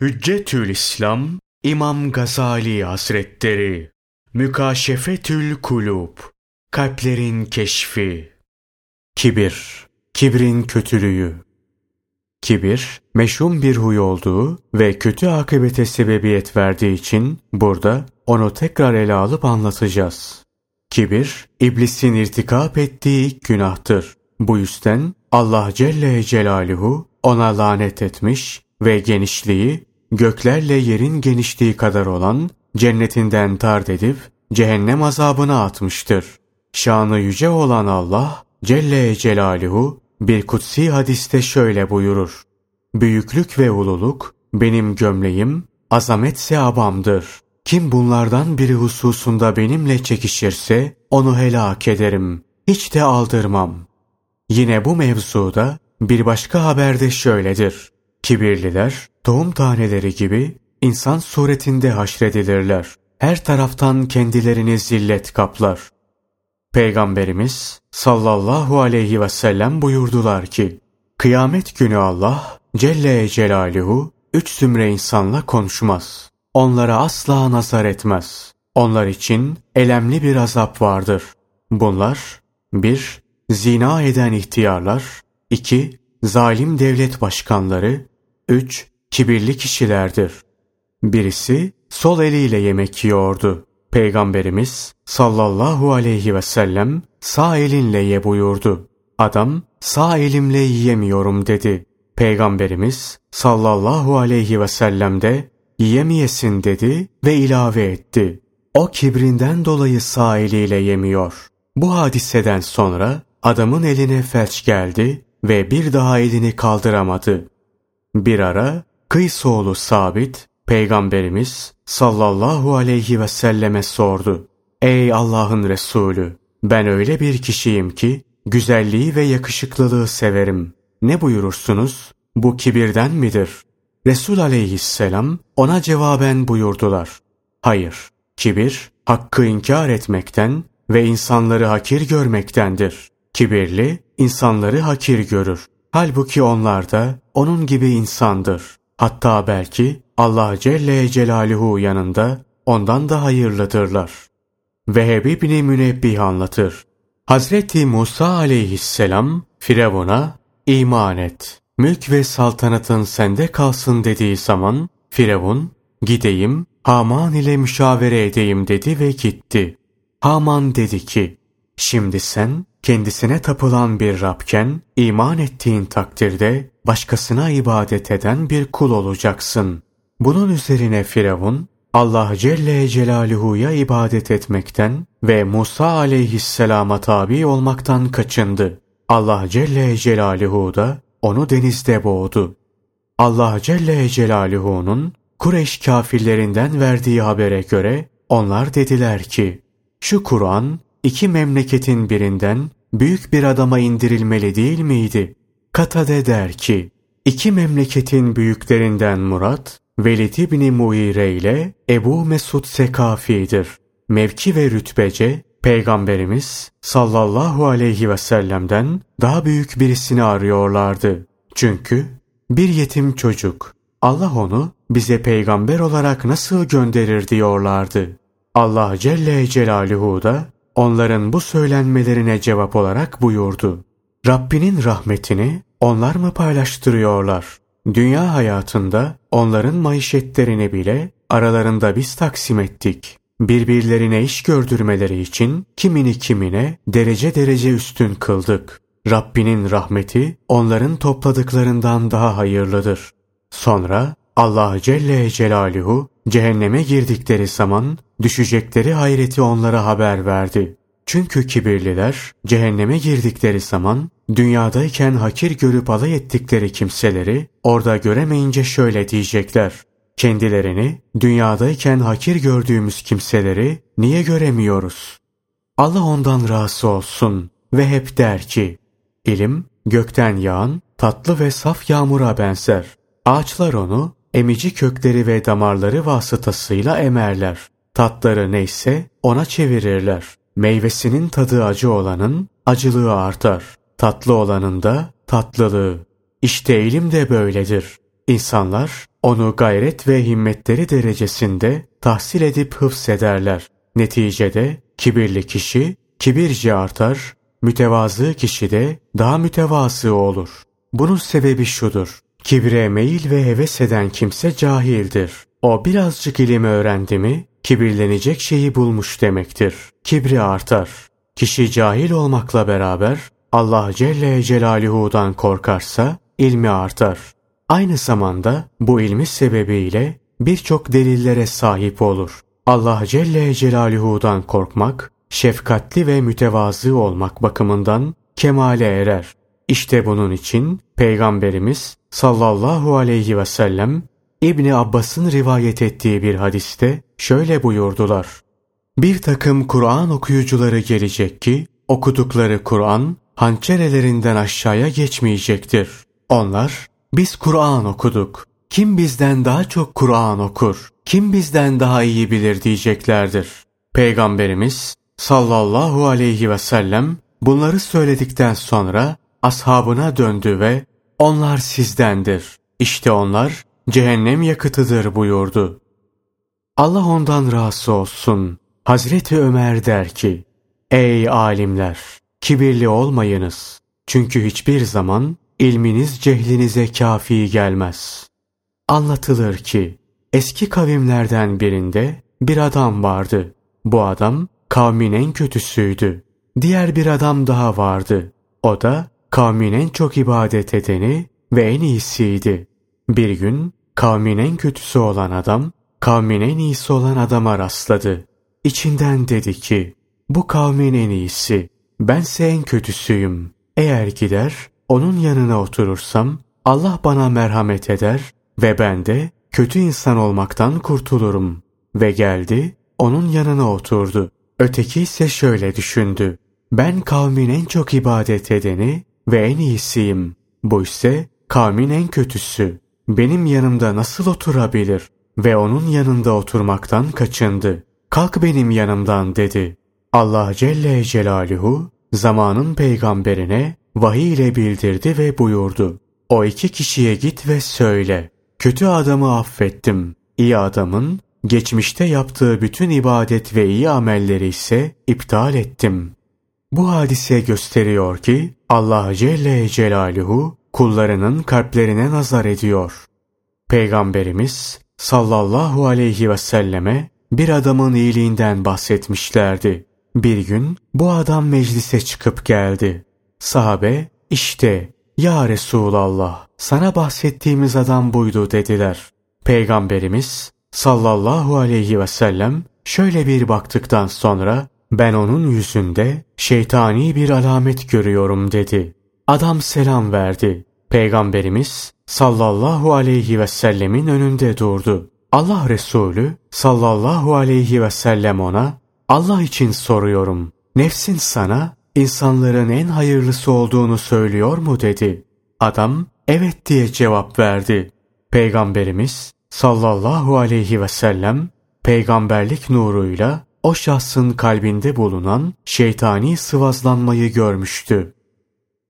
Hüccetül İslam İmam Gazali Hazretleri Mükaşefetül Kulub Kalplerin Keşfi Kibir Kibrin kötülüğü Kibir, meşhum bir huy olduğu ve kötü akıbete sebebiyet verdiği için burada onu tekrar ele alıp anlatacağız. Kibir, iblisin irtikap ettiği ilk günahtır. Bu yüzden Allah Celle Celaluhu ona lanet etmiş ve genişliği göklerle yerin genişliği kadar olan cennetinden tard edip cehennem azabına atmıştır. Şanı yüce olan Allah Celle Celaluhu bir kutsi hadiste şöyle buyurur. Büyüklük ve ululuk benim gömleğim, azametse abamdır. Kim bunlardan biri hususunda benimle çekişirse onu helak ederim. Hiç de aldırmam. Yine bu mevzuda bir başka haberde şöyledir. Kibirliler tohum taneleri gibi insan suretinde haşredilirler. Her taraftan kendilerini zillet kaplar. Peygamberimiz sallallahu aleyhi ve sellem buyurdular ki, Kıyamet günü Allah Celle Celaluhu üç zümre insanla konuşmaz. Onlara asla nazar etmez. Onlar için elemli bir azap vardır. Bunlar bir Zina eden ihtiyarlar 2. Zalim devlet başkanları 3 kibirli kişilerdir. Birisi sol eliyle yemek yiyordu. Peygamberimiz sallallahu aleyhi ve sellem sağ elinle ye buyurdu. Adam sağ elimle yiyemiyorum dedi. Peygamberimiz sallallahu aleyhi ve sellem de yiyemeyesin dedi ve ilave etti. O kibrinden dolayı sağ eliyle yemiyor. Bu hadiseden sonra adamın eline felç geldi ve bir daha elini kaldıramadı. Bir ara Kıys oğlu Sabit, Peygamberimiz sallallahu aleyhi ve selleme sordu. Ey Allah'ın Resulü! Ben öyle bir kişiyim ki güzelliği ve yakışıklılığı severim. Ne buyurursunuz? Bu kibirden midir? Resul aleyhisselam ona cevaben buyurdular. Hayır, kibir hakkı inkar etmekten ve insanları hakir görmektendir. Kibirli insanları hakir görür. Halbuki onlar da onun gibi insandır. Hatta belki Allah Celle Celaluhu yanında ondan da hayırlıdırlar. Veheb İbni Münebbih anlatır. Hazreti Musa aleyhisselam Firavun'a iman et. Mülk ve saltanatın sende kalsın dediği zaman Firavun gideyim Haman ile müşavere edeyim dedi ve gitti. Haman dedi ki şimdi sen kendisine tapılan bir Rabken, iman ettiğin takdirde başkasına ibadet eden bir kul olacaksın. Bunun üzerine Firavun, Allah Celle Celaluhu'ya ibadet etmekten ve Musa aleyhisselama tabi olmaktan kaçındı. Allah Celle Celaluhu da onu denizde boğdu. Allah Celle Celaluhu'nun Kureyş kafirlerinden verdiği habere göre onlar dediler ki, şu Kur'an iki memleketin birinden büyük bir adama indirilmeli değil miydi? Katade der ki, iki memleketin büyüklerinden Murat, Velid İbni Muire ile Ebu Mesud Sekafi'dir. Mevki ve rütbece Peygamberimiz sallallahu aleyhi ve sellem'den daha büyük birisini arıyorlardı. Çünkü bir yetim çocuk, Allah onu bize peygamber olarak nasıl gönderir diyorlardı. Allah Celle Celaluhu da onların bu söylenmelerine cevap olarak buyurdu. Rabbinin rahmetini onlar mı paylaştırıyorlar? Dünya hayatında onların maişetlerini bile aralarında biz taksim ettik. Birbirlerine iş gördürmeleri için kimini kimine derece derece üstün kıldık. Rabbinin rahmeti onların topladıklarından daha hayırlıdır. Sonra Allah Celle Celaluhu cehenneme girdikleri zaman düşecekleri hayreti onlara haber verdi. Çünkü kibirliler cehenneme girdikleri zaman dünyadayken hakir görüp alay ettikleri kimseleri orada göremeyince şöyle diyecekler. Kendilerini dünyadayken hakir gördüğümüz kimseleri niye göremiyoruz? Allah ondan razı olsun ve hep der ki, ilim gökten yağan tatlı ve saf yağmura benzer. Ağaçlar onu emici kökleri ve damarları vasıtasıyla emerler. Tatları neyse ona çevirirler. Meyvesinin tadı acı olanın acılığı artar. Tatlı olanın da tatlılığı. İşte ilim de böyledir. İnsanlar onu gayret ve himmetleri derecesinde tahsil edip hıfsederler. Neticede kibirli kişi kibirce artar, mütevazı kişi de daha mütevazı olur. Bunun sebebi şudur. Kibre meyil ve heves eden kimse cahildir. O birazcık ilim öğrendi mi, kibirlenecek şeyi bulmuş demektir. Kibri artar. Kişi cahil olmakla beraber Allah Celle Celaluhu'dan korkarsa ilmi artar. Aynı zamanda bu ilmi sebebiyle birçok delillere sahip olur. Allah Celle Celaluhu'dan korkmak, şefkatli ve mütevazı olmak bakımından kemale erer. İşte bunun için Peygamberimiz sallallahu aleyhi ve sellem İbni Abbas'ın rivayet ettiği bir hadiste şöyle buyurdular. Bir takım Kur'an okuyucuları gelecek ki okudukları Kur'an hançerelerinden aşağıya geçmeyecektir. Onlar biz Kur'an okuduk. Kim bizden daha çok Kur'an okur? Kim bizden daha iyi bilir diyeceklerdir. Peygamberimiz sallallahu aleyhi ve sellem bunları söyledikten sonra ashabına döndü ve onlar sizdendir. İşte onlar cehennem yakıtıdır buyurdu. Allah ondan razı olsun. Hazreti Ömer der ki, Ey alimler! Kibirli olmayınız. Çünkü hiçbir zaman ilminiz cehlinize kafi gelmez. Anlatılır ki, eski kavimlerden birinde bir adam vardı. Bu adam kavmin en kötüsüydü. Diğer bir adam daha vardı. O da kavmin en çok ibadet edeni ve en iyisiydi. Bir gün kavmin en kötüsü olan adam, kavmin en iyisi olan adama rastladı. İçinden dedi ki, bu kavmin en iyisi, bense en kötüsüyüm. Eğer gider, onun yanına oturursam, Allah bana merhamet eder ve ben de kötü insan olmaktan kurtulurum. Ve geldi, onun yanına oturdu. Öteki ise şöyle düşündü. Ben kavmin en çok ibadet edeni ve en iyisiyim. Bu ise kavmin en kötüsü. Benim yanımda nasıl oturabilir? Ve onun yanında oturmaktan kaçındı. Kalk benim yanımdan dedi. Allah Celle Celaluhu zamanın peygamberine vahiy ile bildirdi ve buyurdu. O iki kişiye git ve söyle. Kötü adamı affettim. İyi adamın geçmişte yaptığı bütün ibadet ve iyi amelleri ise iptal ettim. Bu hadise gösteriyor ki Allah Celle Celaluhu kullarının kalplerine nazar ediyor. Peygamberimiz sallallahu aleyhi ve selleme bir adamın iyiliğinden bahsetmişlerdi. Bir gün bu adam meclise çıkıp geldi. Sahabe işte ya Resulallah sana bahsettiğimiz adam buydu dediler. Peygamberimiz sallallahu aleyhi ve sellem şöyle bir baktıktan sonra ben onun yüzünde şeytani bir alamet görüyorum dedi. Adam selam verdi. Peygamberimiz sallallahu aleyhi ve sellemin önünde durdu. Allah Resulü sallallahu aleyhi ve sellem ona Allah için soruyorum. Nefsin sana insanların en hayırlısı olduğunu söylüyor mu dedi. Adam evet diye cevap verdi. Peygamberimiz sallallahu aleyhi ve sellem peygamberlik nuruyla o şahsın kalbinde bulunan şeytani sıvazlanmayı görmüştü.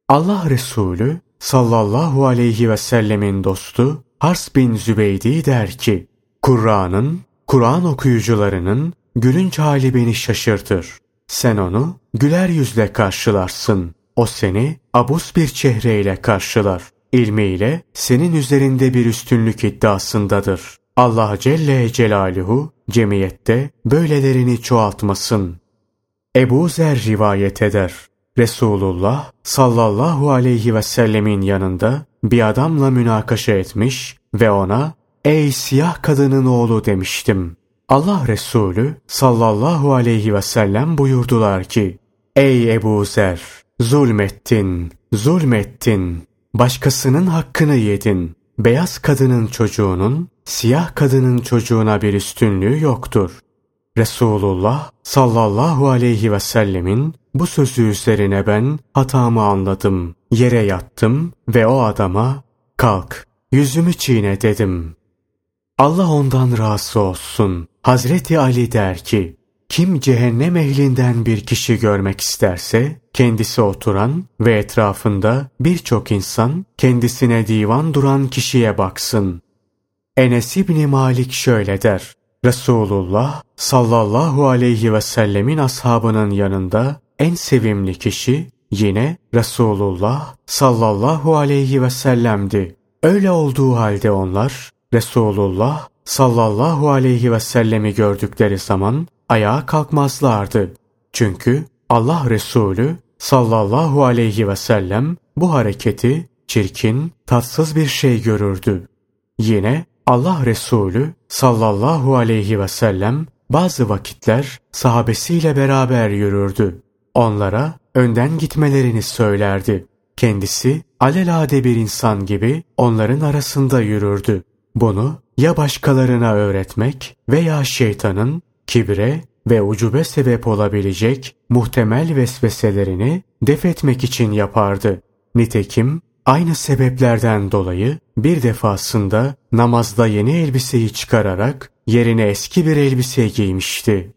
Allah Resulü sallallahu aleyhi ve sellemin dostu Hars bin Zübeydi der ki, Kur'an'ın, Kur'an okuyucularının gülünç hali beni şaşırtır. Sen onu güler yüzle karşılarsın. O seni abus bir çehreyle karşılar. İlmiyle senin üzerinde bir üstünlük iddiasındadır. Allah Celle Celaluhu cemiyette böylelerini çoğaltmasın. Ebu Zer rivayet eder. Resulullah sallallahu aleyhi ve sellemin yanında bir adamla münakaşa etmiş ve ona ''Ey siyah kadının oğlu'' demiştim. Allah Resulü sallallahu aleyhi ve sellem buyurdular ki ''Ey Ebu Zer! Zulmettin, zulmettin. Başkasının hakkını yedin. Beyaz kadının çocuğunun siyah kadının çocuğuna bir üstünlüğü yoktur. Resulullah sallallahu aleyhi ve sellemin bu sözü üzerine ben hatamı anladım. Yere yattım ve o adama kalk yüzümü çiğne dedim. Allah ondan razı olsun. Hazreti Ali der ki kim cehennem ehlinden bir kişi görmek isterse, kendisi oturan ve etrafında birçok insan kendisine divan duran kişiye baksın. Enes İbni Malik şöyle der. Resulullah sallallahu aleyhi ve sellemin ashabının yanında en sevimli kişi yine Resulullah sallallahu aleyhi ve sellem'di. Öyle olduğu halde onlar Resulullah sallallahu aleyhi ve sellemi gördükleri zaman ayağa kalkmazlardı. Çünkü Allah Resulü sallallahu aleyhi ve sellem bu hareketi çirkin, tatsız bir şey görürdü. Yine Allah Resulü sallallahu aleyhi ve sellem bazı vakitler sahabesiyle beraber yürürdü. Onlara önden gitmelerini söylerdi. Kendisi alelade bir insan gibi onların arasında yürürdü. Bunu ya başkalarına öğretmek veya şeytanın kibre ve ucube sebep olabilecek muhtemel vesveselerini def etmek için yapardı. Nitekim aynı sebeplerden dolayı bir defasında namazda yeni elbiseyi çıkararak yerine eski bir elbise giymişti.